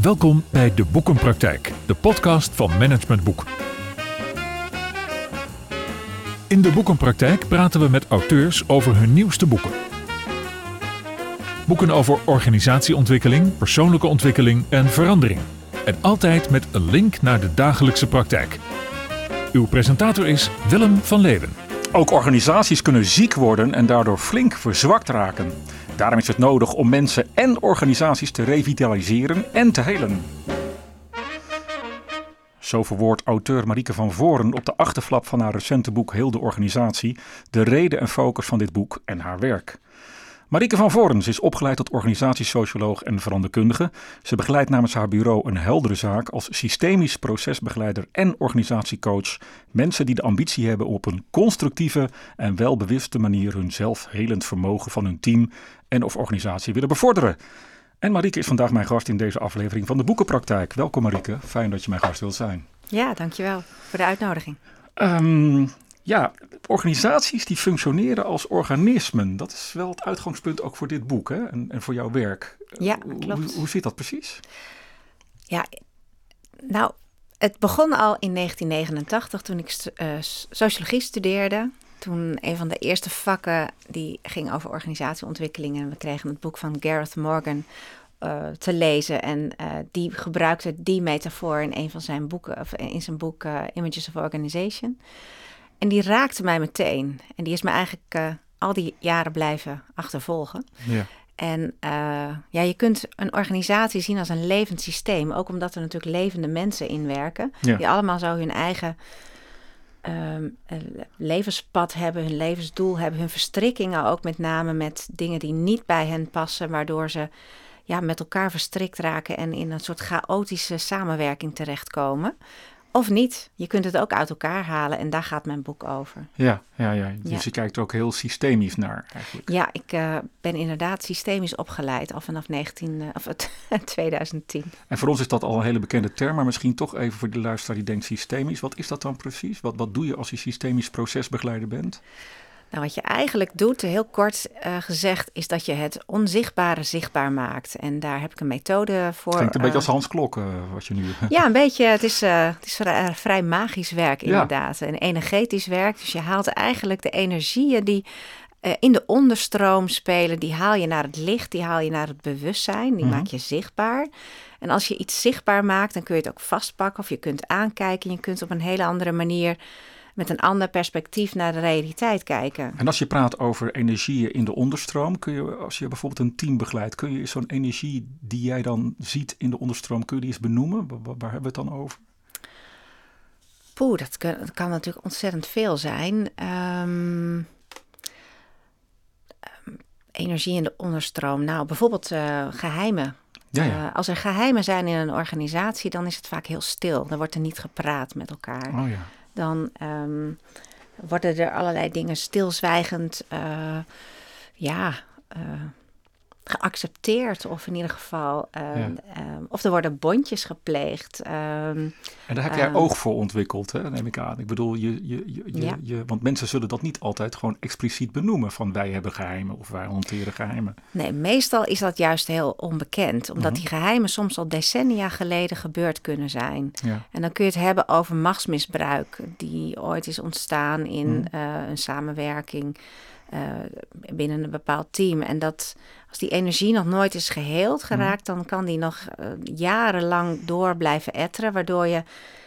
Welkom bij De Boekenpraktijk, de podcast van Management Boek. In De Boekenpraktijk praten we met auteurs over hun nieuwste boeken. Boeken over organisatieontwikkeling, persoonlijke ontwikkeling en verandering. En altijd met een link naar de dagelijkse praktijk. Uw presentator is Willem van Leeuwen. Ook organisaties kunnen ziek worden en daardoor flink verzwakt raken. Daarom is het nodig om mensen en organisaties te revitaliseren en te helen. Zo verwoordt auteur Marieke van Voren op de achterflap van haar recente boek Heel de Organisatie de reden en focus van dit boek en haar werk. Marieke van Vorens is opgeleid tot organisatiesocioloog en veranderkundige. Ze begeleidt namens haar bureau een heldere zaak als systemisch procesbegeleider en organisatiecoach mensen die de ambitie hebben om op een constructieve en welbewuste manier hun zelfhelend vermogen van hun team en of organisatie willen bevorderen. En Marieke is vandaag mijn gast in deze aflevering van de Boekenpraktijk. Welkom Marieke, fijn dat je mijn gast wilt zijn. Ja, dankjewel voor de uitnodiging. Um, ja, organisaties die functioneren als organismen. Dat is wel het uitgangspunt ook voor dit boek hè? En, en voor jouw werk. Ja, klopt. Hoe, hoe zit dat precies? Ja, nou, het begon al in 1989 toen ik uh, sociologie studeerde. Toen een van de eerste vakken die ging over organisatieontwikkeling. En we kregen het boek van Gareth Morgan uh, te lezen. En uh, die gebruikte die metafoor in een van zijn boeken, of in zijn boek Images of Organization. En die raakte mij meteen. En die is me eigenlijk uh, al die jaren blijven achtervolgen. Ja. En uh, ja, je kunt een organisatie zien als een levend systeem. Ook omdat er natuurlijk levende mensen in werken. Ja. Die allemaal zo hun eigen um, levenspad hebben, hun levensdoel hebben. Hun verstrikkingen ook met name met dingen die niet bij hen passen. Waardoor ze ja, met elkaar verstrikt raken en in een soort chaotische samenwerking terechtkomen. Of niet. Je kunt het ook uit elkaar halen en daar gaat mijn boek over. Ja, ja, ja. dus ja. je kijkt er ook heel systemisch naar eigenlijk. Ja, ik uh, ben inderdaad systemisch opgeleid al vanaf 19, uh, of, 2010. En voor ons is dat al een hele bekende term, maar misschien toch even voor de luisteraar die denkt systemisch. Wat is dat dan precies? Wat, wat doe je als je systemisch procesbegeleider bent? Nou, wat je eigenlijk doet, heel kort uh, gezegd, is dat je het onzichtbare zichtbaar maakt. En daar heb ik een methode voor. Het klinkt een uh, beetje als Hans Klok, uh, wat je nu... Ja, een beetje. Het is, het is vrij, magisch werk inderdaad. Ja. En energetisch werk. Dus je haalt eigenlijk de energieën die in de onderstroom spelen, die haal je naar het licht, die haal je naar het bewustzijn, die mm -hmm. maak je zichtbaar. En als je iets zichtbaar maakt, dan kun je het ook vastpakken of je kunt aankijken. Je kunt op een hele andere manier met een ander perspectief naar de realiteit kijken. En als je praat over energieën in de onderstroom, kun je, als je bijvoorbeeld een team begeleidt, kun je zo'n energie die jij dan ziet in de onderstroom, kun je die eens benoemen? Waar, waar hebben we het dan over? Poeh, dat kan, dat kan natuurlijk ontzettend veel zijn. Um, energie in de onderstroom. Nou, bijvoorbeeld uh, geheimen. Ja, ja. Uh, als er geheimen zijn in een organisatie, dan is het vaak heel stil. Dan wordt er niet gepraat met elkaar. Oh ja dan um, worden er allerlei dingen stilzwijgend, uh, ja, uh, geaccepteerd. Of in ieder geval, um, ja. um, of er worden bondjes gepleegd. en daar heb jij oog voor ontwikkeld, hè, neem ik aan. Ik bedoel, je, je, je, je, ja. je, want mensen zullen dat niet altijd gewoon expliciet benoemen. Van wij hebben geheimen of wij hanteren geheimen. Nee, meestal is dat juist heel onbekend. Omdat mm -hmm. die geheimen soms al decennia geleden gebeurd kunnen zijn. Ja. En dan kun je het hebben over machtsmisbruik. Die ooit is ontstaan in mm -hmm. uh, een samenwerking. Uh, binnen een bepaald team. En dat als die energie nog nooit is geheeld geraakt, mm. dan kan die nog uh, jarenlang door blijven etteren. Waardoor je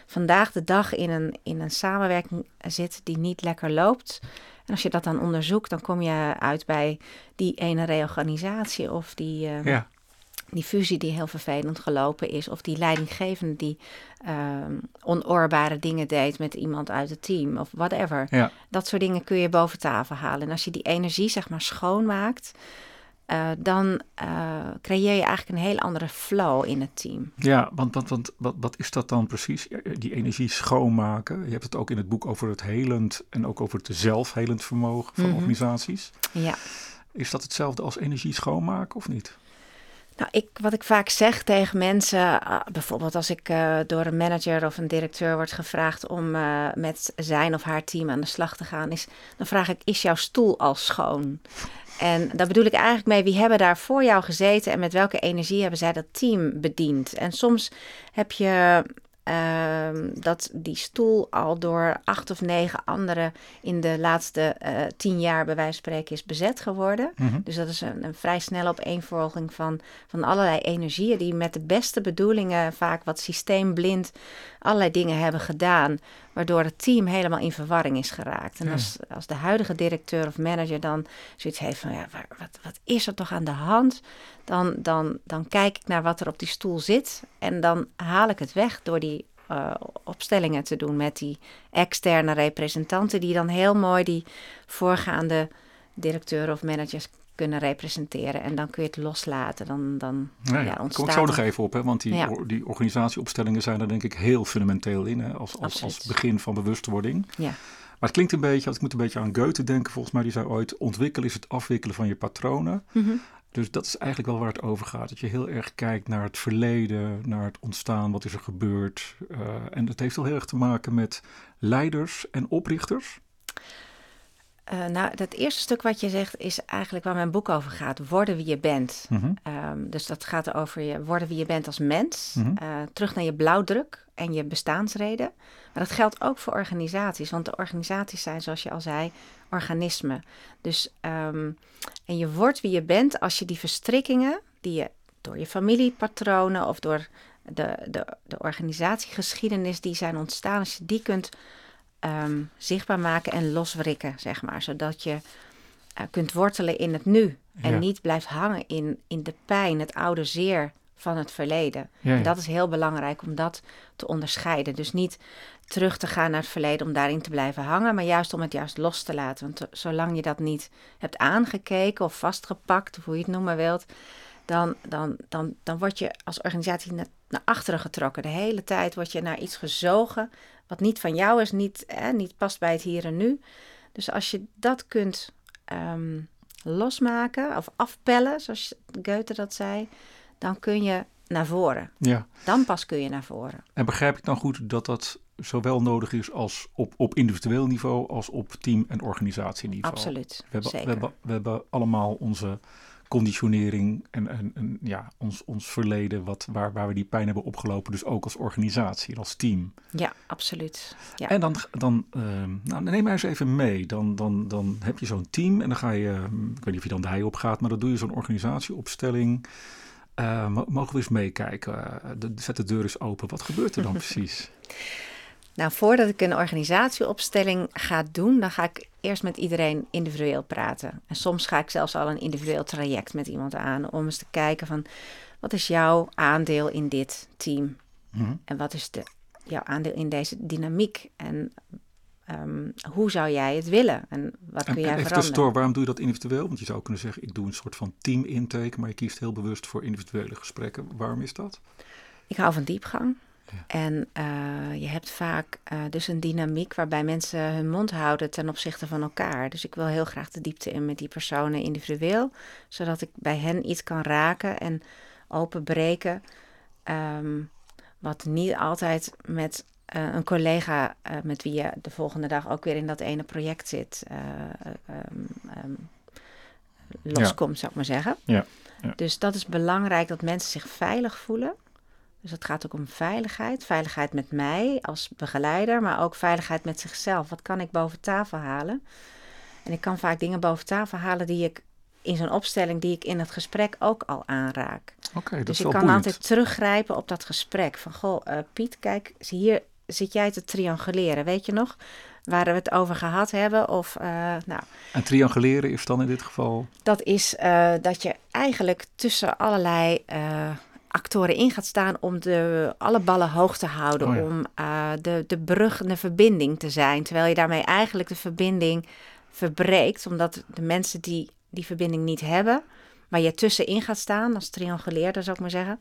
vandaag de dag in een, in een samenwerking zit die niet lekker loopt. En als je dat dan onderzoekt, dan kom je uit bij die ene reorganisatie of die, uh, ja. Die fusie die heel vervelend gelopen is. Of die leidinggevende die uh, onoorbare dingen deed met iemand uit het team of whatever. Ja. Dat soort dingen kun je boven tafel halen. En als je die energie zeg maar schoonmaakt, uh, dan uh, creëer je eigenlijk een heel andere flow in het team. Ja, want, want, want wat, wat is dat dan precies? Die energie schoonmaken. Je hebt het ook in het boek over het helend en ook over het zelfhelend vermogen van mm -hmm. organisaties. Ja. Is dat hetzelfde als energie schoonmaken of niet? Nou, ik, wat ik vaak zeg tegen mensen, ah, bijvoorbeeld als ik uh, door een manager of een directeur wordt gevraagd om uh, met zijn of haar team aan de slag te gaan, is dan vraag ik: is jouw stoel al schoon? En daar bedoel ik eigenlijk mee, wie hebben daar voor jou gezeten en met welke energie hebben zij dat team bediend? En soms heb je dat die stoel al door acht of negen anderen in de laatste uh, tien jaar, bij wijze van spreken, is bezet geworden. Mhm. Dus dat is een, een, vrij snelle opeenvolging van, van allerlei energieën die met de beste bedoelingen, vaak wat systeemblind, allerlei dingen hebben gedaan, waardoor het team helemaal in verwarring is geraakt. En als, als de huidige directeur of manager dan zoiets heeft van, ja, wat, wat is er toch aan de hand? Dan, dan, dan kijk ik naar wat er op die stoel zit en dan haal ik het weg door die uh, opstellingen te doen met die externe representanten, die dan heel mooi die voorgaande directeuren of managers kunnen representeren. En dan kun je het loslaten. Dan, dan nee, ja, ontstaat... Kom ik zo nog even op, hè? want die, die organisatieopstellingen zijn er denk ik heel fundamenteel in, hè? Als, als, als begin van bewustwording. Ja. Maar het klinkt een beetje, als ik moet een beetje aan Goethe denken, volgens mij, die zei ooit, ontwikkelen is het afwikkelen van je patronen. Mm dus dat is eigenlijk wel waar het over gaat. Dat je heel erg kijkt naar het verleden, naar het ontstaan, wat is er gebeurd. Uh, en dat heeft wel heel erg te maken met leiders en oprichters. Uh, nou, dat eerste stuk wat je zegt is eigenlijk waar mijn boek over gaat. Worden wie je bent. Mm -hmm. um, dus dat gaat over je worden wie je bent als mens. Mm -hmm. uh, terug naar je blauwdruk en je bestaansreden. Maar dat geldt ook voor organisaties. Want de organisaties zijn, zoals je al zei, organismen. Dus, um, en je wordt wie je bent als je die verstrikkingen die je door je familiepatronen of door de, de, de organisatiegeschiedenis die zijn ontstaan, als je die kunt um, zichtbaar maken en loswrikken, zeg maar. Zodat je uh, kunt wortelen in het nu en Ja. niet blijft hangen in, in de pijn, het oude zeer van het verleden. Ja, ja. En dat is heel belangrijk om dat te onderscheiden. Dus niet terug te gaan naar het verleden om daarin te blijven hangen, maar juist om het juist los te laten. Want to- zolang je dat niet hebt aangekeken of vastgepakt, of hoe je het noemen wilt, dan, dan, dan, dan word je als organisatie naar, naar achteren getrokken. De hele tijd word je naar iets gezogen wat niet van jou is, niet, hè, niet past bij het hier en nu. Dus als je dat kunt ehm, losmaken of afpellen, zoals Goethe dat zei, dan kun je naar voren. Ja. Dan pas kun je naar voren. En begrijp ik dan goed dat dat zowel nodig is als op, op individueel niveau als op team- en organisatieniveau? Absoluut. We hebben, Zeker. we, hebben, we hebben allemaal onze conditionering en, en, en ja, ons, ons verleden, wat, waar, waar we die pijn hebben opgelopen. Dus ook als organisatie, als team. Ja, absoluut. Ja. En dan, dan ehm, nou, neem maar eens even mee. Dan, dan, dan heb je zo'n team en dan ga je, hm, ik weet niet of je dan de hei op gaat, maar dan doe je zo'n organisatieopstelling. Mo- mogen we eens meekijken? Eh, de, zet de deur eens open. Wat gebeurt er dan precies? Nou, voordat ik een organisatieopstelling ga doen, dan ga ik eerst met iedereen individueel praten. En soms ga ik zelfs al een individueel traject met iemand aan om eens te kijken van wat is jouw aandeel in dit team Mhm. en wat is de, jouw aandeel in deze dynamiek en ehm, hoe zou jij het willen en wat En, kun jij even veranderen? tussendoor, waarom doe je dat individueel? Want je zou kunnen zeggen, ik doe een soort van team intake, maar je kiest heel bewust voor individuele gesprekken. Waarom is dat? Ik hou van diepgang. Ja. En eh, je hebt vaak eh, dus een dynamiek waarbij mensen hun mond houden ten opzichte van elkaar. Dus ik wil heel graag de diepte in met die personen individueel, zodat ik bij hen iets kan raken en openbreken. ehm, wat niet altijd met eh, een collega met wie je de volgende dag ook weer in dat ene project zit, eh, ehm, ehm, loskomt, zou ik maar zeggen. Ja, ja. Dus dat is belangrijk dat mensen zich veilig voelen. Dus het gaat ook om veiligheid. Veiligheid met mij als begeleider, maar ook veiligheid met zichzelf. Wat kan ik boven tafel halen? En ik kan vaak dingen boven tafel halen die ik in zo'n opstelling, die ik in het gesprek ook al aanraak. Oké, dat dus ik kan boeiend. altijd teruggrijpen op dat gesprek. Van goh, eh, Piet, kijk, hier zit jij te trianguleren. Weet je nog waar we het over gehad hebben? Of eh, nou, En trianguleren is dan in dit geval... dat is eh, dat je eigenlijk tussen allerlei actoren in gaat staan om de, alle ballen hoog te houden. Oh ja. Om eh, de, de brug, de verbinding te zijn. Terwijl je daarmee eigenlijk de verbinding verbreekt. Omdat de mensen die die verbinding niet hebben, waar je tussenin gaat staan, als trianguleerder zou ik maar zeggen,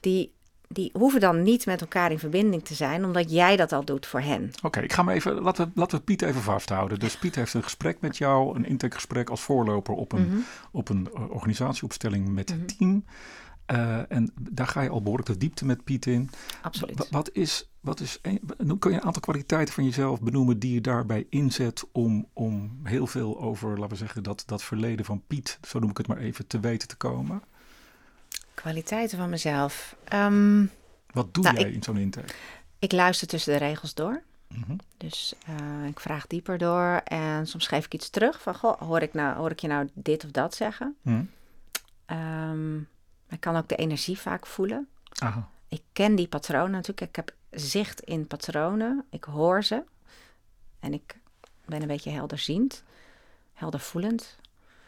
die, die hoeven dan niet met elkaar in verbinding te zijn, omdat jij dat al doet voor hen. Oké, ik ga maar even, laten laten we Piet even vasthouden. Dus Piet heeft een gesprek met jou, een intakegesprek als voorloper op een, Mhm. op een eh, organisatieopstelling met Mhm. het team. Uh, en daar ga je al behoorlijk de diepte met Piet in. Absoluut. wat is, wat is een, kun je een aantal kwaliteiten van jezelf benoemen die je daarbij inzet om, om heel veel over, laten we zeggen, dat, dat verleden van Piet, zo noem ik het maar even, te weten te komen? Kwaliteiten van mezelf. Um, wat doe nou, jij in zo'n intake? Ik luister tussen de regels door. Mhm. Dus uh, ik vraag dieper door en soms geef ik iets terug van, goh, hoor ik, nou, hoor ik je nou dit of dat zeggen? Um, ik kan ook de energie vaak voelen. Aha. Ik ken die patronen natuurlijk. Ik heb zicht in patronen. Ik hoor ze. En ik ben een beetje helderziend, heldervoelend.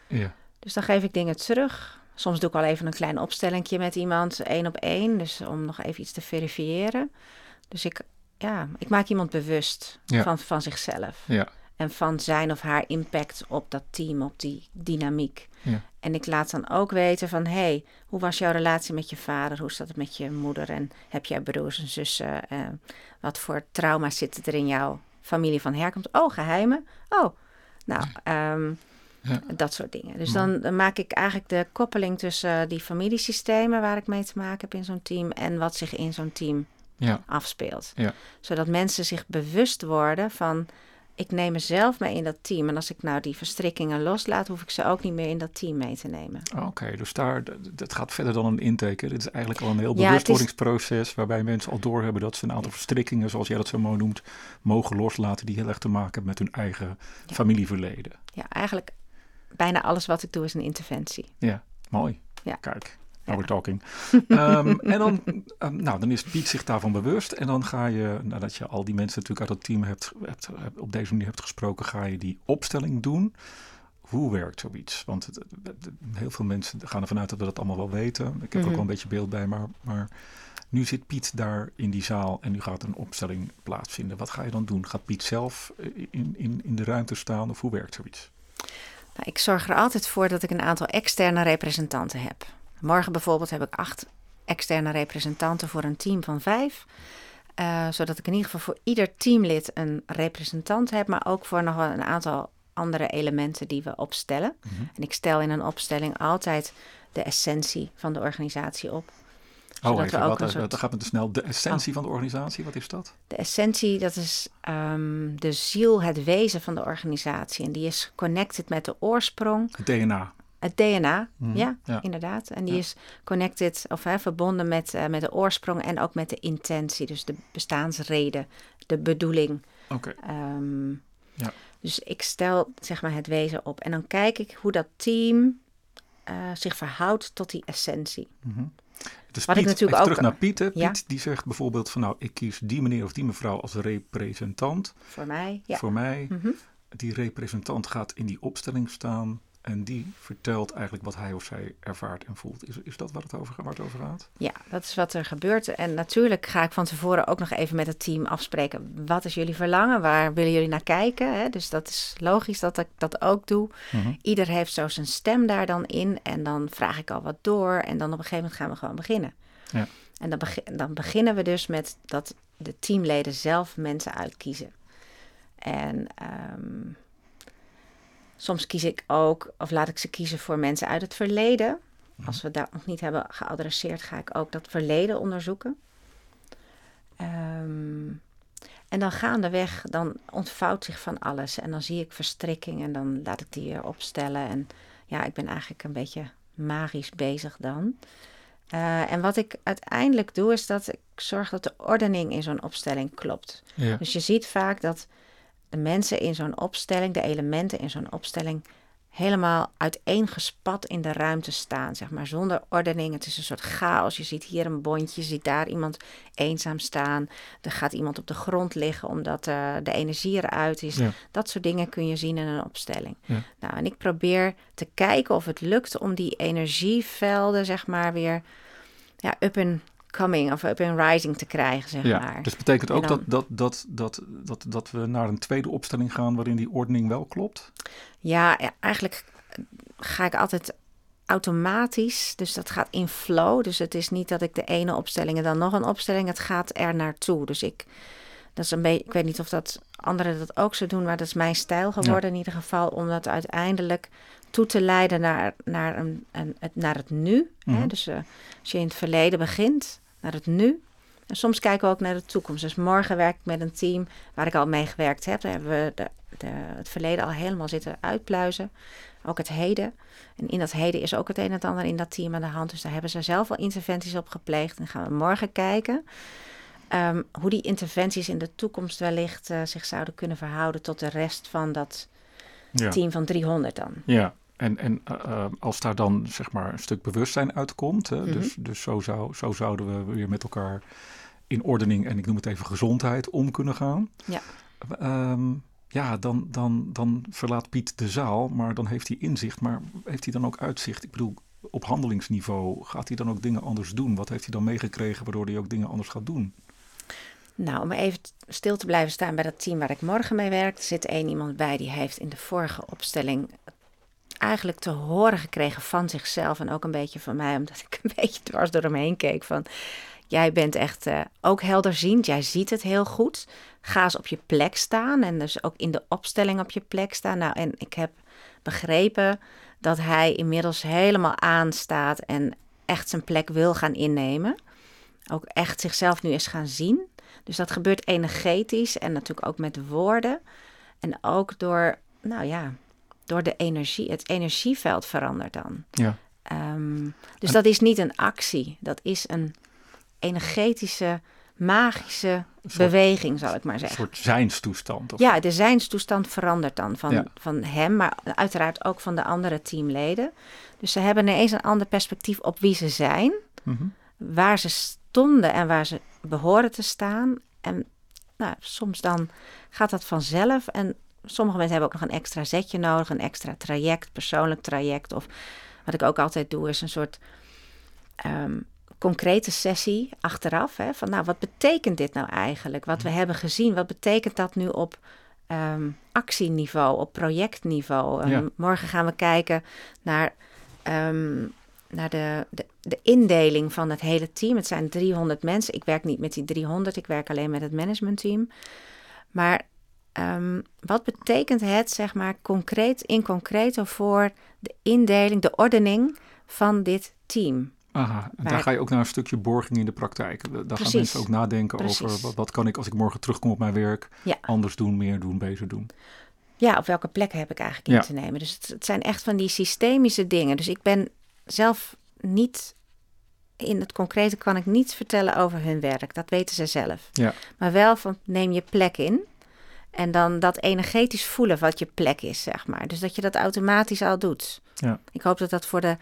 Ja. Dus dan geef ik dingen terug. Soms doe ik al even een klein opstellingje met iemand, één op één. Dus om nog even iets te verifiëren. Dus ik, ja, ik maak iemand bewust van, van zichzelf. Ja. En van zijn of haar impact op dat team, op die dynamiek. Ja. En ik laat dan ook weten van, hey, hoe was jouw relatie met je vader? Hoe staat het met je moeder? En heb jij broers en zussen? Uh, wat voor trauma's zitten er in jouw familie van herkomst? Oh, geheimen? Oh, nou, um, ja. dat soort dingen. Dus dan, dan, maak ik eigenlijk de koppeling tussen die familiesystemen waar ik mee te maken heb in zo'n team en wat zich in zo'n team ja. afspeelt. Ja. Zodat mensen zich bewust worden van ik neem mezelf mee in dat team. En als ik nou die verstrikkingen loslaat, hoef ik ze ook niet meer in dat team mee te nemen. Oké, dus daar, dat gaat verder dan een intake. Dit is eigenlijk al een heel bewustwordingsproces waarbij mensen al doorhebben dat ze een aantal verstrikkingen, zoals jij dat zo mooi noemt, mogen loslaten die heel erg te maken hebben met hun eigen familieverleden. Ja, eigenlijk bijna alles wat ik doe is een interventie. Ja, mooi. Ja. Kijk. Now we're talking. um, en dan, um, nou, dan is Piet zich daarvan bewust. En dan ga je, nadat je al die mensen natuurlijk uit het team hebt, hebt, hebt, op deze manier hebt gesproken, ga je die opstelling doen. Hoe werkt zoiets? Want het, het, heel veel mensen gaan ervan uit dat we dat allemaal wel weten. Ik heb mm -hmm. ook wel Mhm. een beetje beeld bij, maar, maar nu zit Piet daar in die zaal en nu gaat een opstelling plaatsvinden. Wat ga je dan doen? Gaat Piet zelf in, in, in de ruimte staan of hoe werkt zoiets? Nou, ik zorg er altijd voor dat ik een aantal externe representanten heb. Morgen bijvoorbeeld heb ik acht externe representanten voor een team van vijf. Uh, zodat ik in ieder geval voor ieder teamlid een representant heb, maar ook voor nog wel een aantal andere elementen die we opstellen. Mhm. En ik stel in een opstelling altijd de essentie van de organisatie op. Oh, even, we ook wat, eh, soort- dat gaat me te snel. De essentie van de organisatie, wat is dat? De essentie, dat is ehm, de ziel, het wezen van de organisatie. En die is connected met de oorsprong, Het DNA. Het DNA. Mhm, Ja, ja. inderdaad. En die Ja. is connected, of hè, verbonden met, eh, met de oorsprong en ook met de intentie. Dus de bestaansreden, de bedoeling. Oké. Ehm, Ja. Dus ik stel zeg maar het wezen op. En dan kijk ik hoe dat team eh, zich verhoudt tot die essentie. Mhm. Dus Wat ik Piet, natuurlijk even ook- terug naar Piet. Hè. Ja. Piet die zegt bijvoorbeeld van nou, ik kies die meneer of die mevrouw als representant Voor mij, ja. voor mij. Mhm. Die representant gaat in die opstelling staan en die vertelt eigenlijk wat hij of zij ervaart en voelt. Is, is dat waar het over, waar het over gaat? Ja, dat is wat er gebeurt. En natuurlijk ga ik van tevoren ook nog even met het team afspreken. Wat is jullie verlangen? Waar willen jullie naar kijken? Hè? Dus dat is logisch dat ik dat ook doe. Mhm. Ieder heeft zo zijn stem daar dan in. En dan vraag ik al wat door. En dan op een gegeven moment gaan we gewoon beginnen. Ja. En dan, begi- dan beginnen we dus met dat de teamleden zelf mensen uitkiezen. En ehm, soms kies ik ook, of laat ik ze kiezen voor mensen uit het verleden. Als we dat nog niet hebben geadresseerd, ga ik ook dat verleden onderzoeken. Ehm, en dan gaandeweg, dan ontvouwt zich van alles. En dan zie ik verstrikking en dan laat ik die opstellen. En ja, ik ben eigenlijk een beetje magisch bezig dan. Eh, en wat ik uiteindelijk doe, is dat ik zorg dat de ordening in zo'n opstelling klopt. Ja. Dus je ziet vaak dat de mensen in zo'n opstelling, de elementen in zo'n opstelling, helemaal uiteengespat in de ruimte staan, zeg maar, zonder ordening. Het is een soort chaos. Je ziet hier een bondje, je ziet daar iemand eenzaam staan. Er gaat iemand op de grond liggen omdat eh, de energie eruit is. Ja. Dat soort dingen kun je zien in een opstelling. Ja. Nou, en ik probeer te kijken of het lukt om die energievelden, zeg maar, weer ja, up and coming of up and rising te krijgen, zeg Ja, maar. dus betekent ook dan- dat, dat, dat, dat, dat, dat we naar een tweede opstelling gaan waarin die ordening wel klopt? Ja, ja, eigenlijk ga ik altijd automatisch. Dus dat gaat in flow. Dus het is niet dat ik de ene opstelling en dan nog een opstelling. Het gaat er naartoe. Dus ik Dat is een beetje, ik weet niet of dat anderen dat ook zo doen, maar dat is mijn stijl geworden in ieder geval, om dat uiteindelijk toe te leiden naar, naar, een, een, het, naar het nu. hè? Mhm. Dus eh, als je in het verleden begint, naar het nu. En soms kijken we ook naar de toekomst. Dus morgen werk ik met een team waar ik al mee gewerkt heb. Daar hebben we de, de, het verleden al helemaal zitten uitpluizen. Ook het heden. En in dat heden is ook het een en het ander in dat team aan de hand. Dus daar hebben ze zelf al interventies op gepleegd. En dan gaan we morgen kijken ehm, hoe die interventies in de toekomst wellicht eh, zich zouden kunnen verhouden tot de rest van dat Ja. team van 300 dan. Ja, en, en eh, eh, als daar dan zeg maar een stuk bewustzijn uitkomt, hè, Mhm. dus, dus zo, zou, zo zouden we weer met elkaar in ordening en ik noem het even gezondheid om kunnen gaan. Ja. Ehm, ja, dan, dan, dan verlaat Piet de zaal, maar dan heeft hij inzicht. Maar heeft hij dan ook uitzicht? Ik bedoel, op handelingsniveau gaat hij dan ook dingen anders doen? Wat heeft hij dan meegekregen waardoor hij ook dingen anders gaat doen? Nou, om even stil te blijven staan bij dat team waar ik morgen mee werk. Er zit één iemand bij die heeft in de vorige opstelling eigenlijk te horen gekregen van zichzelf en ook een beetje van mij, omdat ik een beetje dwars door hem heen keek van, jij bent echt eh, ook helderziend, jij ziet het heel goed. Ga eens op je plek staan en dus ook in de opstelling op je plek staan. Nou, en ik heb begrepen dat hij inmiddels helemaal aanstaat en echt zijn plek wil gaan innemen. Ook echt zichzelf nu is gaan zien. Dus dat gebeurt energetisch en natuurlijk ook met woorden. En ook door, nou ja, door de energie. Het energieveld verandert dan. Ja. Ehm, dus dat is niet een actie. Dat is een energetische, magische soort- beweging, zal ik maar Een zeggen. soort zijnstoestand. Of, Ja, de zijnstoestand verandert dan van, Ja. van hem, maar uiteraard ook van de andere teamleden. Dus ze hebben ineens een ander perspectief op wie ze zijn, Mhm. waar ze stonden en waar ze behoren te staan. En nou, soms dan gaat dat vanzelf. En sommige mensen hebben ook nog een extra zetje nodig, een extra traject, persoonlijk traject. Of wat ik ook altijd doe, is een soort ehm, concrete sessie achteraf. Hè, van nou, wat betekent dit nou eigenlijk? Wat we hebben gezien, wat betekent dat nu op ehm, actieniveau, op projectniveau? Ja. Morgen gaan we kijken naar, ehm, naar de, de, de indeling van het hele team. Het zijn 300 mensen. Ik werk niet met die 300, ik werk alleen met het managementteam. Maar ehm, wat betekent het, zeg maar, concreet, in concreto voor de indeling, de ordening van dit team? Aha, en daar ga je ook naar een stukje borging in de praktijk. Daar gaan mensen ook nadenken over wat, wat kan ik als ik morgen terugkom op mijn werk Ja. anders doen, meer doen, beter doen. Ja, op welke plekken heb ik eigenlijk in Ja. te nemen? Dus het, het zijn echt van die systemische dingen. Dus ik ben zelf niet, in het concrete kan ik niets vertellen over hun werk. Dat weten ze zelf. Ja. Maar wel van neem je plek in. En dan dat energetisch voelen wat je plek is, zeg maar. Dus dat je dat automatisch al doet. Ja. Ik hoop dat dat voor de,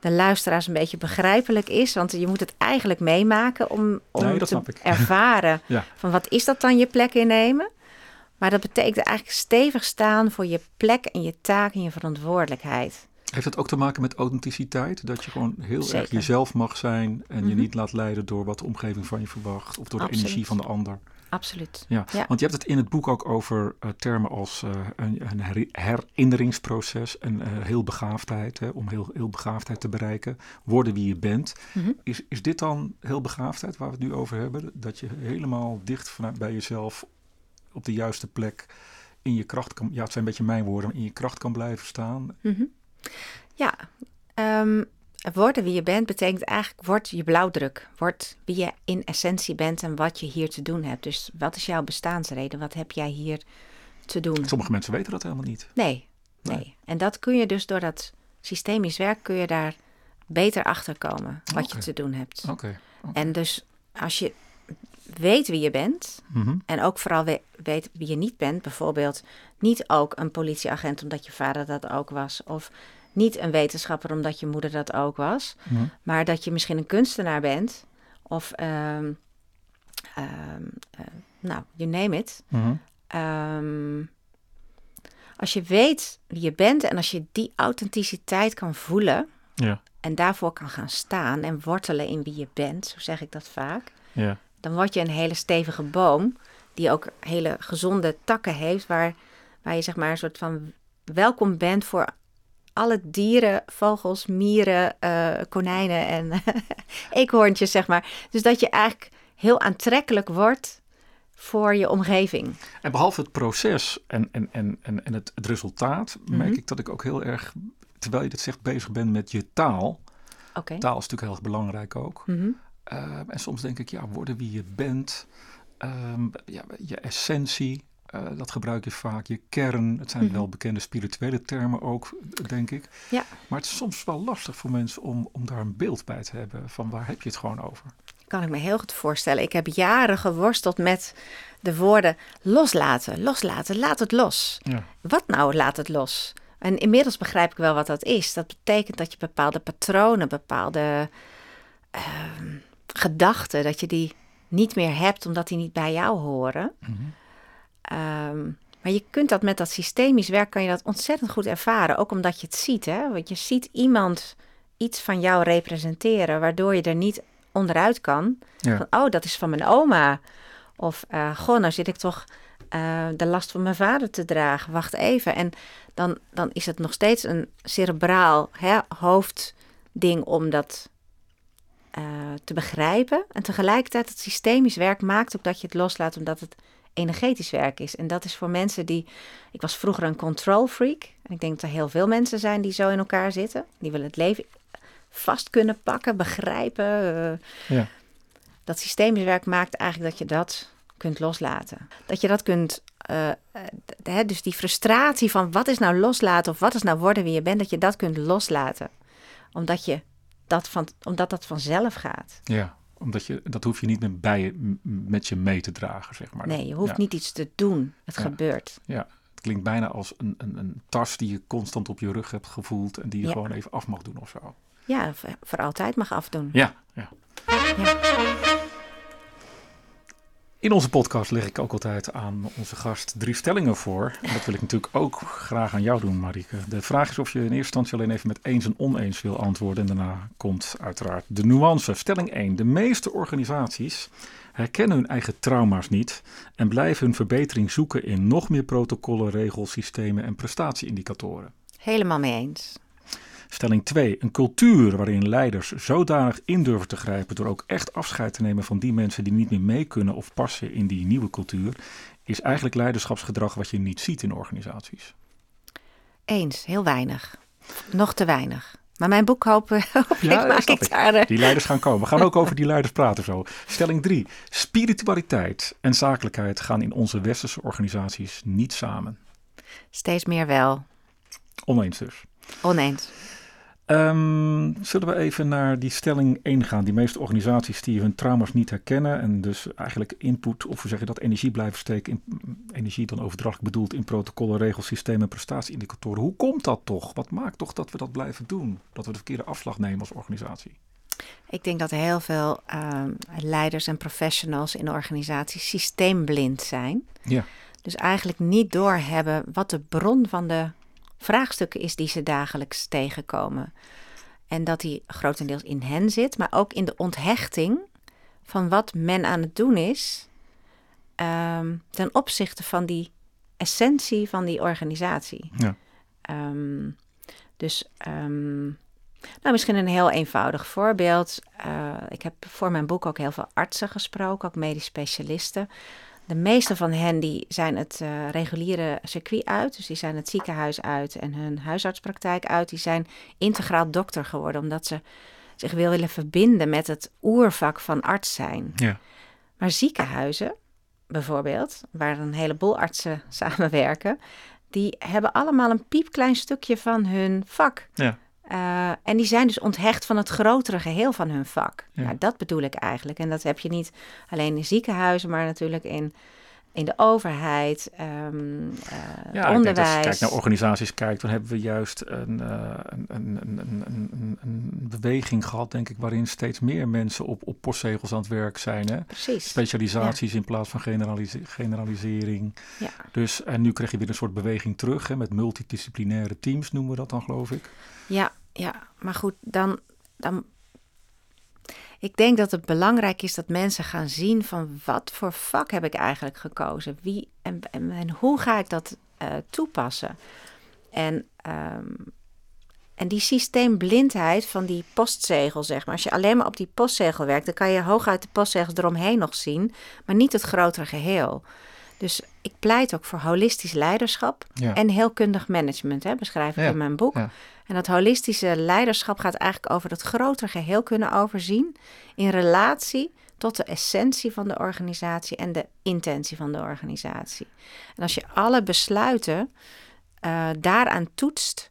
de luisteraars een beetje begrijpelijk is. Want je moet het eigenlijk meemaken om, om Nee, te ervaren Ja. van wat is dat dan je plek innemen. Maar dat betekent eigenlijk stevig staan voor je plek en je taak en je verantwoordelijkheid. Heeft het ook te maken met authenticiteit? Dat je gewoon heel erg jezelf mag zijn en je Mhm. niet laat leiden door wat de omgeving van je verwacht of door de energie van de ander. Absoluut. Ja, Ja. want je hebt het in het boek ook over eh, termen als eh, een, een her- herinneringsproces en eh, heel begaafdheid, hè, om heel, heel begaafdheid te bereiken, worden wie je bent. Mhm. Is, is dit dan heel begaafdheid waar we het nu over hebben? Dat je helemaal dicht vanuit bij jezelf op de juiste plek in je kracht kan, ja het zijn een beetje mijn woorden, maar in je kracht kan blijven staan. Mhm. Ja, ehm, worden wie je bent betekent eigenlijk word je blauwdruk. Word wie je in essentie bent en wat je hier te doen hebt. Dus wat is jouw bestaansreden? Wat heb jij hier te doen? Sommige mensen weten dat helemaal niet. Nee, nee. Nee. En dat kun je dus door dat systemisch werk kun je daar beter achter komen wat je te doen hebt. Oké. En dus als je weet wie je bent Mhm. en ook vooral we- weet wie je niet bent, bijvoorbeeld niet ook een politieagent omdat je vader dat ook was, of niet een wetenschapper omdat je moeder dat ook was, Mhm. maar dat je misschien een kunstenaar bent of, ehm, ehm, eh, nou, you name it. Mhm. Ehm, als je weet wie je bent en als je die authenticiteit kan voelen Ja, en daarvoor kan gaan staan en wortelen in wie je bent, zo zeg ik dat vaak, ja. Dan word je een hele stevige boom die ook hele gezonde takken heeft, waar, waar je zeg maar een soort van welkom bent voor alle dieren, vogels, mieren, eh, konijnen en eekhoorntjes, zeg maar. Dus dat je eigenlijk heel aantrekkelijk wordt voor je omgeving. En behalve het proces en, en, en, en, en het, het resultaat, merk Mhm. ik dat ik ook heel erg, terwijl je dit zegt, bezig ben met je taal. Oké. Taal is natuurlijk heel erg belangrijk ook. Mhm. Uh, en soms denk ik, ja, worden wie je bent, um, ja, je essentie, uh, dat gebruik je vaak, je kern. Het zijn Mhm. wel bekende spirituele termen ook, denk ik. Ja. Maar het is soms wel lastig voor mensen om, om daar een beeld bij te hebben van waar heb je het gewoon over. Kan ik me heel goed voorstellen. Ik heb jaren geworsteld met de woorden loslaten, loslaten, laat het los. Ja. Wat nou laat het los? En inmiddels begrijp ik wel wat dat is. Dat betekent dat je bepaalde patronen, bepaalde uh, gedachten, dat je die niet meer hebt omdat die niet bij jou horen. Mhm. Um, maar je kunt dat met dat systemisch werk, kan je dat ontzettend goed ervaren. Ook omdat je het ziet, hè. Want je ziet iemand iets van jou representeren, waardoor je er niet onderuit kan. Ja. Van, oh, dat is van mijn oma. Of, uh, goh, nou zit ik toch uh, de last van mijn vader te dragen. Wacht even. En dan, dan is het nog steeds een cerebraal hè, hoofdding om dat uh, te begrijpen. En tegelijkertijd het systemisch werk maakt ook dat je het loslaat omdat het energetisch werk is. En dat is voor mensen die... Ik was vroeger een control freak. En ik denk dat er heel veel mensen zijn die zo in elkaar zitten. Die willen het leven vast kunnen pakken, begrijpen. Uh, ja. Dat systemisch werk maakt eigenlijk dat je dat kunt loslaten. Dat je dat kunt... Uh, hè, dus die frustratie van wat is nou loslaten of wat is nou worden wie je bent, dat je dat kunt loslaten. Omdat, je dat, van, omdat dat vanzelf gaat. Ja, omdat je, dat hoef je niet meer bij je, met je mee te dragen, zeg maar. Nee, je hoeft ja. niet iets te doen. Het Ja. gebeurt. Ja, het klinkt bijna als een, een, een tas die je constant op je rug hebt gevoeld en die je Ja. gewoon even af mag doen of zo. Ja, voor, voor altijd mag afdoen. Ja, ja. In onze podcast leg ik ook altijd aan onze gast drie stellingen voor. En dat wil ik natuurlijk ook graag aan jou doen, Marike. De vraag is of je in eerste instantie alleen even met eens en oneens wil antwoorden. En daarna komt uiteraard de nuance. Stelling 1. De meeste organisaties herkennen hun eigen trauma's niet en blijven hun verbetering zoeken in nog meer protocollen, regels, systemen en prestatieindicatoren. Helemaal mee eens. Stelling 2. Een cultuur waarin leiders zodanig in durven te grijpen door ook echt afscheid te nemen van die mensen die niet meer mee kunnen of passen in die nieuwe cultuur, is eigenlijk leiderschapsgedrag wat je niet ziet in organisaties. Eens, heel weinig. Nog te weinig. Maar mijn boek hopelijk Ja, maak ik ik. daar... eh, Die leiders gaan komen. We gaan ook over die leiders praten zo. Stelling 3. Spiritualiteit en zakelijkheid gaan in onze westerse organisaties niet samen. Steeds meer wel. Oneens dus. Oneens. Ehm, zullen we even naar die stelling 1 gaan? Die meeste organisaties die hun trauma's niet herkennen en dus eigenlijk input, of hoe zeg je dat, energie blijven steken, in, energie dan overdrachtelijk bedoeld in protocollen, regels, systemen en prestatieindicatoren. Hoe komt dat toch? Wat maakt toch dat we dat blijven doen? Dat we de verkeerde afslag nemen als organisatie? Ik denk dat heel veel ehm, leiders en professionals in organisaties systeemblind zijn. Ja. Dus eigenlijk niet doorhebben wat de bron van de vraagstukken is die ze dagelijks tegenkomen. En dat die grotendeels in hen zit, maar ook in de onthechting van wat men aan het doen is ehm, ten opzichte van die essentie van die organisatie. Ja. Ehm, dus ehm, nou, misschien een heel eenvoudig voorbeeld. Uh, ik heb voor mijn boek ook heel veel artsen gesproken, ook medisch specialisten. De meeste van hen die zijn het uh, reguliere circuit uit. Dus die zijn het ziekenhuis uit en hun huisartspraktijk uit. Die zijn integraal dokter geworden, omdat ze zich willen verbinden met het oervak van arts zijn. Ja. Maar ziekenhuizen, bijvoorbeeld, waar een heleboel artsen samenwerken, die hebben allemaal een piepklein stukje van hun vak. Ja. Uh, en die zijn dus onthecht van het grotere geheel van hun vak. Ja. Nou, dat bedoel ik eigenlijk. En dat heb je niet alleen in ziekenhuizen, maar natuurlijk in, in de overheid, um, uh, ja, onderwijs. als je kijkt naar organisaties kijkt, dan hebben we juist een, uh, een, een, een, een, een, beweging gehad, denk ik, waarin steeds meer mensen op, op postzegels aan het werk zijn. Hè? Precies. Specialisaties ja. in plaats van generalise generalisering. Ja. Dus, en nu krijg je weer een soort beweging terug hè, met multidisciplinaire teams, noemen we dat dan, geloof ik. Ja, ja, maar goed, dan, dan. Ik denk dat het belangrijk is dat mensen gaan zien van wat voor vak heb ik eigenlijk gekozen, wie en, en, hoe ga ik dat uh, toepassen. En, um, en die systeemblindheid van die postzegel, zeg maar. Als je alleen maar op die postzegel werkt, dan kan je hooguit de postzegels eromheen nog zien, maar niet het grotere geheel. Dus ik pleit ook voor holistisch leiderschap Ja. en heelkundig management, hè, beschrijf ik Ja, in mijn boek. ja. En dat holistische leiderschap gaat eigenlijk over het grotere geheel kunnen overzien in relatie tot de essentie van de organisatie en de intentie van de organisatie. En als je alle besluiten eh, daaraan toetst,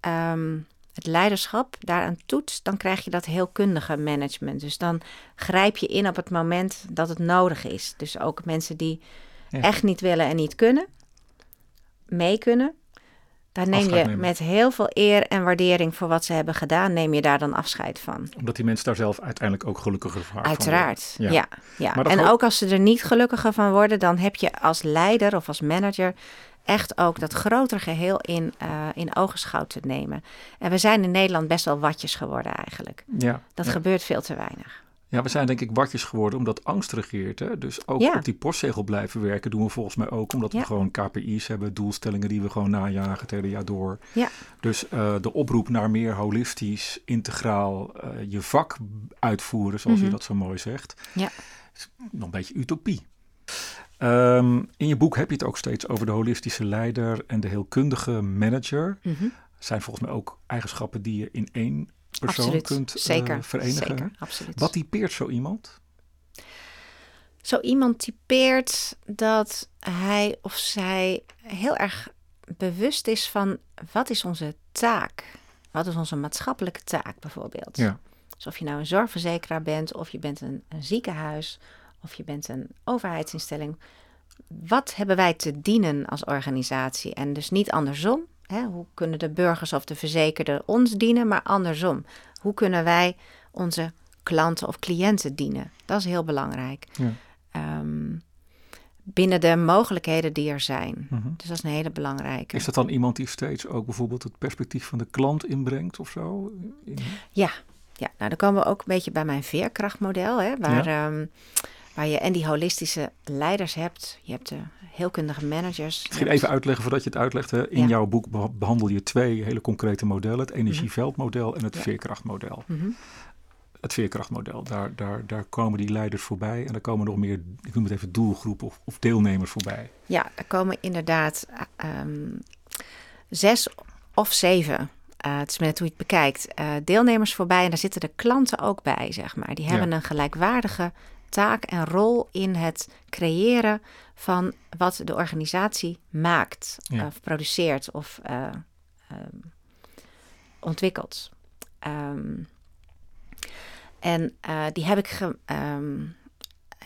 ehm, het leiderschap daaraan toetst, dan krijg je dat heelkundige management. Dus dan grijp je in op het moment dat het nodig is. Dus ook mensen die Ja. echt niet willen en niet kunnen, mee kunnen. Daar neem Afscheid je nemen. met heel veel eer en waardering voor wat ze hebben gedaan, neem je daar dan afscheid van. Omdat die mensen daar zelf uiteindelijk ook gelukkiger van worden. Uiteraard, Ja. ja. En ook als ze er niet gelukkiger van worden, dan heb je als leider of als manager echt ook dat grotere geheel in, eh in ogenschouw te nemen. En we zijn in Nederland best wel watjes geworden eigenlijk. Ja, Dat ja. gebeurt veel te weinig. Ja, we zijn denk ik watjes geworden omdat angst regeert. Hè? Dus ook Ja. op die postzegel blijven werken doen we volgens mij ook omdat Ja. we gewoon KPI's hebben, doelstellingen die we gewoon najagen het hele jaar door. Ja. Dus eh, de oproep naar meer holistisch, integraal eh, je vak uitvoeren, zoals je Mhm. dat zo mooi zegt, Ja. is nog een beetje utopie. Ehm, in je boek heb je het ook steeds over de holistische leider en de heelkundige manager. Mhm. zijn volgens mij ook eigenschappen die je in één persoon Absoluut, kunt eh, zeker. verenigen. Zeker, absoluut. Wat typeert zo iemand? Zo iemand typeert dat hij of zij heel erg bewust is van wat is onze taak? Wat is onze maatschappelijke taak bijvoorbeeld? Ja. Dus of je nou een zorgverzekeraar bent, of je bent een, een ziekenhuis, of je bent een overheidsinstelling. Wat hebben wij te dienen als organisatie? En dus niet andersom. Hè? Hoe kunnen de burgers of de verzekerden ons dienen, maar andersom. Hoe kunnen wij onze klanten of cliënten dienen? Dat is heel belangrijk. Ja. Ehm, binnen de mogelijkheden die er zijn. Mhm. Dus dat is een hele belangrijke. Is dat dan iemand die steeds ook bijvoorbeeld het perspectief van de klant inbrengt of zo? In- Ja, ja, nou dan komen we ook een beetje bij mijn veerkrachtmodel, hè, waar, ehm, waar je en die holistische leiders hebt. Je hebt de heelkundige managers. Misschien hebt- even uitleggen voordat je het uitlegt. Hè. In Ja. jouw boek beha- behandel je twee hele concrete modellen. Het energieveldmodel en het Ja. veerkrachtmodel. Mhm. Het veerkrachtmodel, daar, daar, daar komen die leiders voorbij. En daar komen nog meer, ik noem het even doelgroepen of, of deelnemers voorbij. Ja, er komen inderdaad eh, ehm, zes of zeven. eh, het is net hoe je het bekijkt. eh, deelnemers voorbij en daar zitten de klanten ook bij, zeg maar. Die Ja. hebben een gelijkwaardige taak en rol in het creëren van wat de organisatie maakt, Ja. of produceert of eh, ehm, ontwikkelt. Ehm, en eh, die heb ik. Ge, ehm,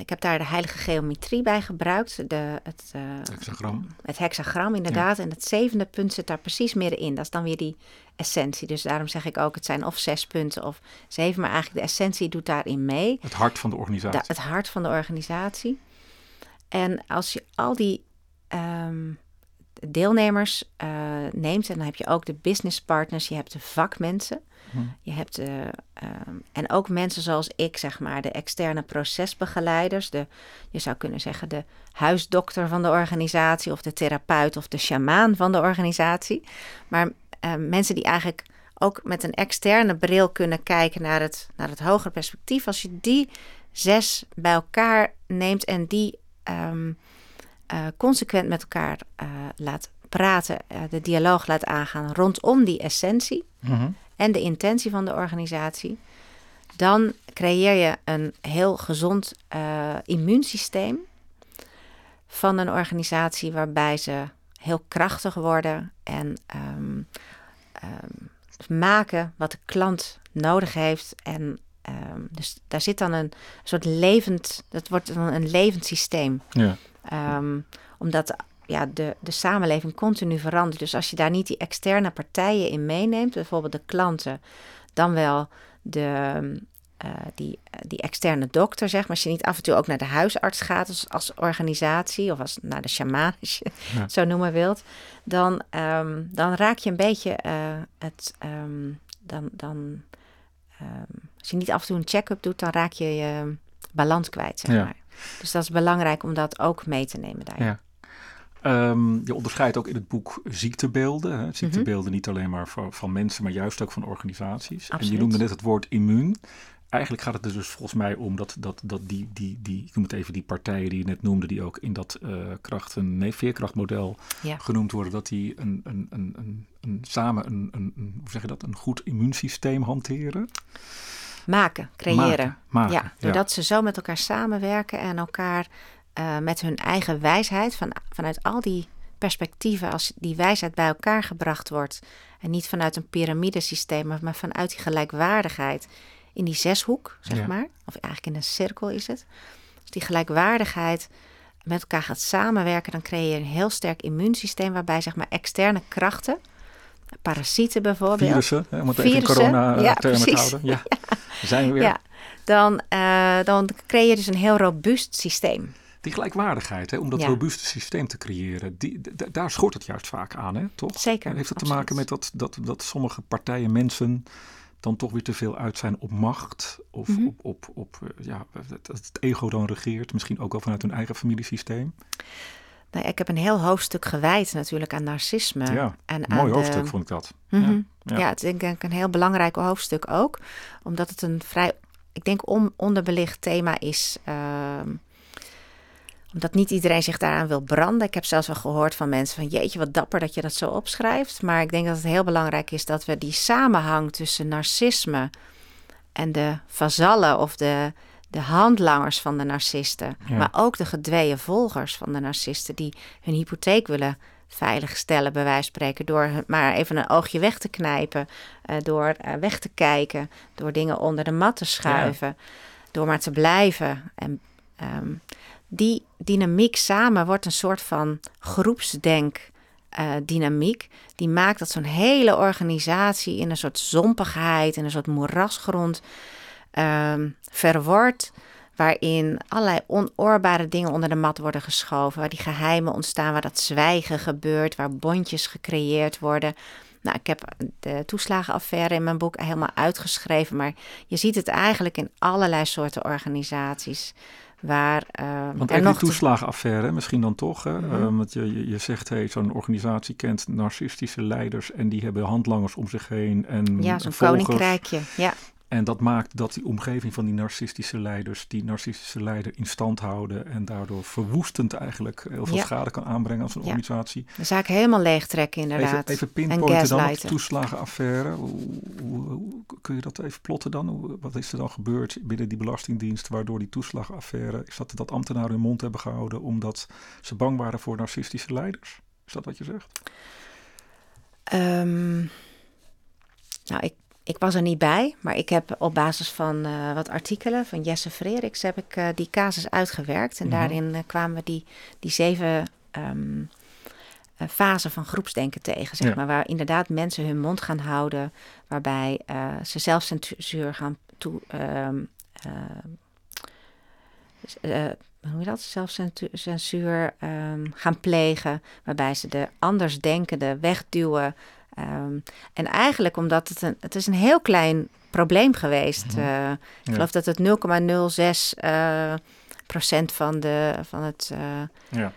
ik heb daar de heilige geometrie bij gebruikt. De, het, eh, Hexagram. het hexagram, inderdaad. En het zevende punt zit daar precies middenin. Dat is dan weer die essentie. Dus daarom zeg ik ook, het zijn of zes punten of zeven. Maar eigenlijk de essentie doet daarin mee. Het hart van de organisatie. Da- het hart van de organisatie. En als je al die ehm, deelnemers eh, neemt, en dan heb je ook de business partners, je hebt de vakmensen. Je hebt de, ehm, en ook mensen zoals ik, zeg maar, de externe procesbegeleiders, de, je zou kunnen zeggen de huisdokter van de organisatie, of de therapeut of de sjamaan van de organisatie. Maar eh, mensen die eigenlijk ook met een externe bril kunnen kijken naar het, naar het hogere perspectief. Als je die zes bij elkaar neemt en die ehm, eh, consequent met elkaar eh, laat praten, eh, de dialoog laat aangaan rondom die essentie Mhm. En de intentie van de organisatie, dan creëer je een heel gezond eh, immuunsysteem van een organisatie waarbij ze heel krachtig worden en ehm, ehm, maken wat de klant nodig heeft. En ehm, dus daar zit dan een soort levend, dat wordt dan een levend systeem. Ja. Omdat ja, de, de samenleving continu verandert. Dus als je daar niet die externe partijen in meeneemt, bijvoorbeeld de klanten, dan wel de, eh, die, die externe dokter, zeg maar. Als je niet af en toe ook naar de huisarts gaat als, als organisatie, of als naar de shaman, als je Ja. zo noemen wilt, dan, ehm, dan raak je een beetje eh, het. ehm, dan, dan, ehm, als je niet af en toe een check-up doet, dan raak je je balans kwijt, zeg Ja. maar. Dus dat is belangrijk om dat ook mee te nemen daarin. Ja. Ehm, je onderscheidt ook in het boek ziektebeelden. Hè? Ziektebeelden niet alleen maar van, van, mensen, maar juist ook van organisaties. Absoluut. En je noemde net het woord immuun. Eigenlijk gaat het er dus volgens mij om dat, dat, dat die, die, die, ik noem het even die partijen die je net noemde, die ook in dat uh, krachten, nee, veerkrachtmodel Ja. genoemd worden, dat die een, een, een, een, een samen een, een, een, hoe zeg je dat, een goed immuunsysteem hanteren. Maken, creëren. Maken, maken, ja, ja. doordat ze zo met elkaar samenwerken en elkaar eh, met hun eigen wijsheid, van, vanuit al die perspectieven, als die wijsheid bij elkaar gebracht wordt. En niet vanuit een piramidesysteem, maar, vanuit die gelijkwaardigheid in die zeshoek, zeg Ja. maar. Of eigenlijk in een cirkel is het. Als die gelijkwaardigheid met elkaar gaat samenwerken, dan creëer je een heel sterk immuunsysteem waarbij zeg maar externe krachten, parasieten bijvoorbeeld, Virussen, hè, om het even Virussen, corona-termen ja, te precies. houden. Ja, zijn we weer. ja, dan, eh, dan creëer je dus een heel robuust systeem. Die gelijkwaardigheid, hè, om dat Ja. robuuste systeem te creëren, die, daar schort het juist vaak aan, hè, toch? Zeker, En heeft het te maken met dat, dat, dat sommige partijen, mensen, dan toch weer te veel uit zijn op macht? Of Mhm. op, op, op eh, ja, dat dat het ego dan regeert, misschien ook wel vanuit hun eigen familiesysteem? Nou, ik heb een heel hoofdstuk gewijd natuurlijk aan narcisme. ja, en mooi aan de- hoofdstuk vond ik dat. Mhm. Ja, Ja, ja. het is denk ik een heel belangrijk hoofdstuk ook. Omdat het een vrij, ik denk, on, onderbelicht thema is. ehm, omdat niet iedereen zich daaraan wil branden. Ik heb zelfs wel gehoord van mensen van jeetje, wat dapper dat je dat zo opschrijft. Maar ik denk dat het heel belangrijk is dat we die samenhang tussen narcisme en de vazallen of de, de handlangers van de narcisten. Ja. Maar ook de gedweeën volgers van de narcisten die hun hypotheek willen veiligstellen, bij wijze van spreken. Door maar even een oogje weg te knijpen, eh, door eh, weg te kijken, door dingen onder de mat te schuiven, door maar te blijven. En ehm, die dynamiek samen wordt een soort van groepsdenk. eh, dynamiek die maakt dat zo'n hele organisatie in een soort zompigheid, in een soort moerasgrond ehm verwort, waarin allerlei onoorbare dingen onder de mat worden geschoven, waar die geheimen ontstaan, waar dat zwijgen gebeurt, waar bondjes gecreëerd worden. Nou, ik heb de toeslagenaffaire in mijn boek helemaal uitgeschreven, maar je ziet het eigenlijk in allerlei soorten organisaties. Waar eh, Want nog die te- toeslagenaffaire misschien dan toch. Hè? Mhm. Eh, want je, je, je zegt, hey, zo'n organisatie kent narcistische leiders en die hebben handlangers om zich heen. En ja, zo'n koninkrijkje. Ja, En dat maakt dat die omgeving van die narcistische leiders, die narcistische leider in stand houden en daardoor verwoestend eigenlijk heel veel Ja. schade kan aanbrengen als een Ja. organisatie. de zaak helemaal leegtrekken inderdaad. Even, even en pinpointen dan op de toeslagenaffaire. Hoe, hoe- hoe- kun je dat even plotten dan? Wat is er dan gebeurd binnen die belastingdienst waardoor die toeslagenaffaire, is dat dat ambtenaren hun mond hebben gehouden omdat ze bang waren voor narcistische leiders? Is dat wat je zegt? Ehm, nou, ik, ik was er niet bij, maar ik heb op basis van eh, wat artikelen van Jesse Freriks heb ik eh, die casus uitgewerkt. En Mhm. daarin eh, kwamen we die, die zeven eh, fasen van groepsdenken tegen, zeg Ja. maar. Waar inderdaad mensen hun mond gaan houden, waarbij ze zelfcensuur gaan toe... ehm, ehm, eh, hoe noem je dat? Zelfcensuur ehm, gaan plegen, waarbij ze de andersdenkende wegduwen. Ehm, en eigenlijk omdat het een, het is een heel klein probleem geweest. Mhm. Eh, ik Ja. geloof dat het 0,06 eh, procent van, de, van het eh, Ja.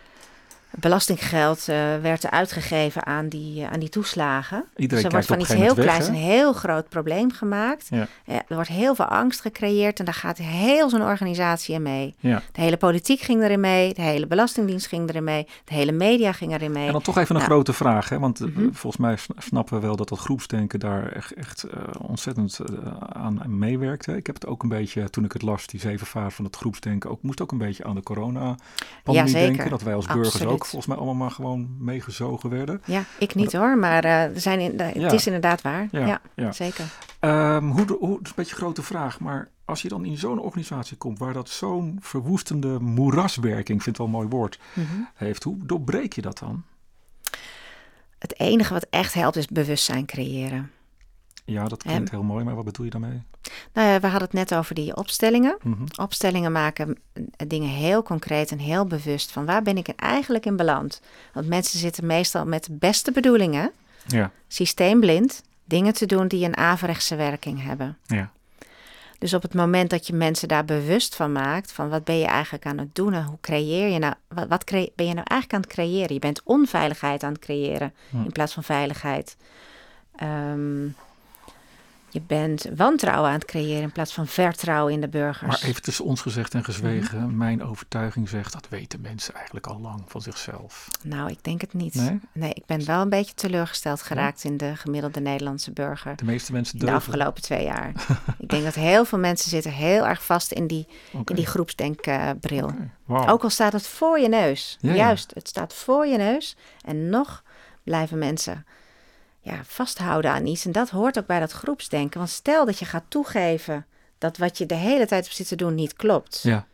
Belastinggeld eh, werd er uitgegeven aan die, aan die toeslagen. Iedereen dus er wordt van iets heel moment kleins weg, een heel groot probleem gemaakt. Ja. Eh, er wordt heel veel angst gecreëerd en daar gaat heel zo'n organisatie in mee. Ja. De hele politiek ging erin mee, de hele belastingdienst ging erin mee, de hele media ging erin mee. En dan toch even een Ja. grote vraag, hè? want eh, Mhm. volgens mij sn- snappen we wel dat dat groepsdenken daar echt, echt eh, ontzettend eh, aan meewerkt. hè. Ik heb het ook een beetje, toen ik het las, die zeven fasen van het groepsdenken, ook, moest ook een beetje aan de corona-pandemie denken. Dat wij als burgers Absoluut. ook volgens mij allemaal maar gewoon meegezogen werden. Ja, ik niet hoor, maar eh, er zijn in, het Ja. is inderdaad waar. Ja, Ja, ja. zeker. Ehm, hoe, hoe, dat is een beetje een grote vraag, maar als je dan in zo'n organisatie komt waar dat zo'n verwoestende moeraswerking, ik vind het wel een mooi woord, Mhm. heeft, hoe doorbreek je dat dan? Het enige wat echt helpt is bewustzijn creëren. Ja, dat klinkt heel mooi, maar wat bedoel je daarmee? Nou ja, we hadden het net over die opstellingen. Mhm. Opstellingen maken eh, dingen heel concreet en heel bewust van waar ben ik er eigenlijk in beland. Want mensen zitten meestal met de beste bedoelingen, Ja, systeemblind, dingen te doen die een averechtse werking hebben. ja. Dus op het moment dat je mensen daar bewust van maakt, van wat ben je eigenlijk aan het doen en hoe creëer je nou, wat, wat ben je nou eigenlijk aan het creëren? Je bent onveiligheid aan het creëren in plaats van veiligheid. Um, je bent wantrouwen aan het creëren in plaats van vertrouwen in de burgers. Maar even tussen ons gezegd en gezwegen, mhm. mijn overtuiging zegt dat weten mensen eigenlijk al lang van zichzelf. Nou, ik denk het niet. Nee, nee ik ben wel een beetje teleurgesteld geraakt in de gemiddelde Nederlandse burger. De meeste mensen durven. de afgelopen twee jaar. ik denk dat heel veel mensen zitten heel erg vast in die, in die groepsdenkbril. Okay. Ook al staat het voor je neus. Juist, het staat voor je neus. En nog blijven mensen ja, vasthouden aan iets. En dat hoort ook bij dat groepsdenken. Want stel dat je gaat toegeven dat wat je de hele tijd zit te doen niet klopt. Ja.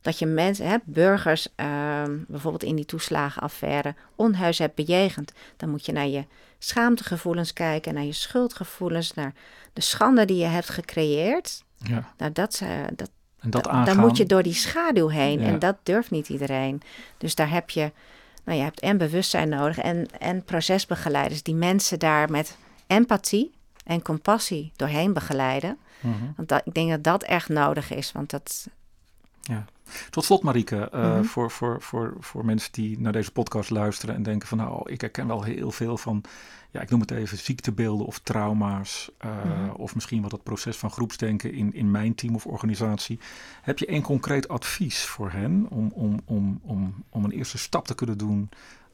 Dat je mensen, hè, burgers, ehm, bijvoorbeeld in die toeslagenaffaire, onhuis hebt bejegend. Dan moet je naar je schaamtegevoelens kijken, naar je schuldgevoelens, naar de schande die je hebt gecreëerd. Ja. Nou, dat, uh, dat, en dat dan moet je door die schaduw heen. En dat durft niet iedereen. Dus daar heb je nou, je hebt en bewustzijn nodig en, en procesbegeleiders die mensen daar met empathie en compassie doorheen begeleiden. Mhm. Want dat, ik denk dat dat echt nodig is, want dat... Ja. Tot slot, Marieke, uh, mm -hmm. voor, voor, voor, voor mensen die naar deze podcast luisteren en denken van nou, ik herken wel heel veel van ja, ik noem het even, ziektebeelden of trauma's. Uh, Of misschien wat het proces van groepsdenken in, in mijn team of organisatie. Heb je één concreet advies voor hen om, om, om, om, om een eerste stap te kunnen doen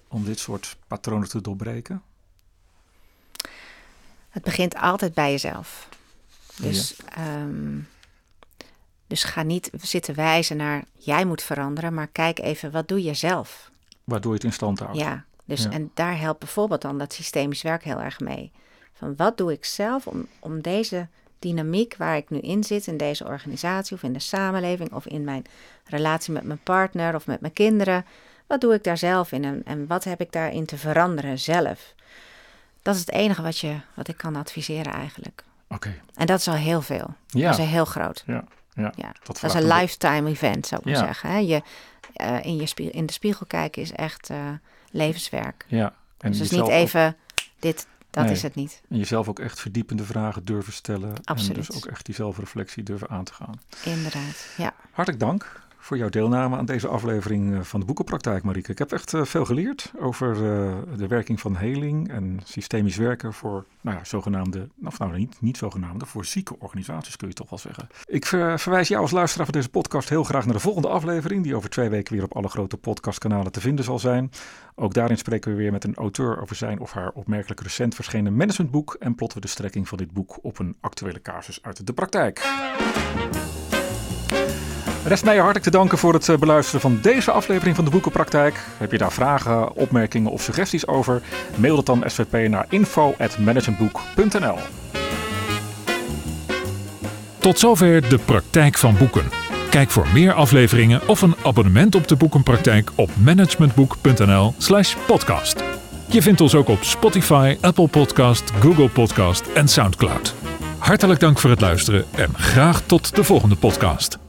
om dit soort patronen te doorbreken? Het begint altijd bij jezelf. Dus, ehm, dus ga niet zitten wijzen naar jij moet veranderen, maar kijk even wat doe je zelf. Waardoor je het in stand houdt. Ja, dus, En daar helpt bijvoorbeeld dan dat systemisch werk heel erg mee. Van wat doe ik zelf om, om deze dynamiek waar ik nu in zit, in deze organisatie of in de samenleving of in mijn relatie met mijn partner of met mijn kinderen, wat doe ik daar zelf in en, en wat heb ik daarin te veranderen zelf? Dat is het enige wat, je, wat ik kan adviseren eigenlijk. Oké. En dat is al heel veel. Ja. Dat is heel groot. Ja. Ja, ja. Dat, is een lifetime event, zou ik ja. zeggen. Hè? Je, uh, in, je in de spiegel kijken is echt... Uh, levenswerk. Ja. En dus niet even dit, dat is het niet. En jezelf ook echt verdiepende vragen durven stellen. Absoluut. En dus ook echt die zelfreflectie durven aan te gaan. Inderdaad, ja. Hartelijk dank voor jouw deelname aan deze aflevering eh, van de Boekenpraktijk, Marieke. Ik heb echt uh, veel geleerd over uh, de werking van heling en systemisch werken voor nou ja, zogenaamde, of nou niet, niet zogenaamde, voor zieke organisaties kun je toch wel zeggen. Ik ver, verwijs jou als luisteraar van deze podcast heel graag naar de volgende aflevering, die over twee weken weer op alle grote podcastkanalen te vinden zal zijn. Ook daarin spreken we weer met een auteur over zijn of haar opmerkelijk recent verschenen managementboek en plotten we de strekking van dit boek op een actuele casus uit de praktijk. Rest mij hartelijk te danken voor het eh, beluisteren van deze aflevering van de Boekenpraktijk. Heb je daar vragen, opmerkingen of suggesties over? Mail het dan SVP naar info.managementboek.nl Tot zover de praktijk van boeken. Kijk voor meer afleveringen of een abonnement op de Boekenpraktijk op managementboek.nl/slash podcast. Je vindt ons ook op Spotify, Apple Podcast, Google Podcast en Soundcloud. Hartelijk dank voor het luisteren en graag tot de volgende podcast.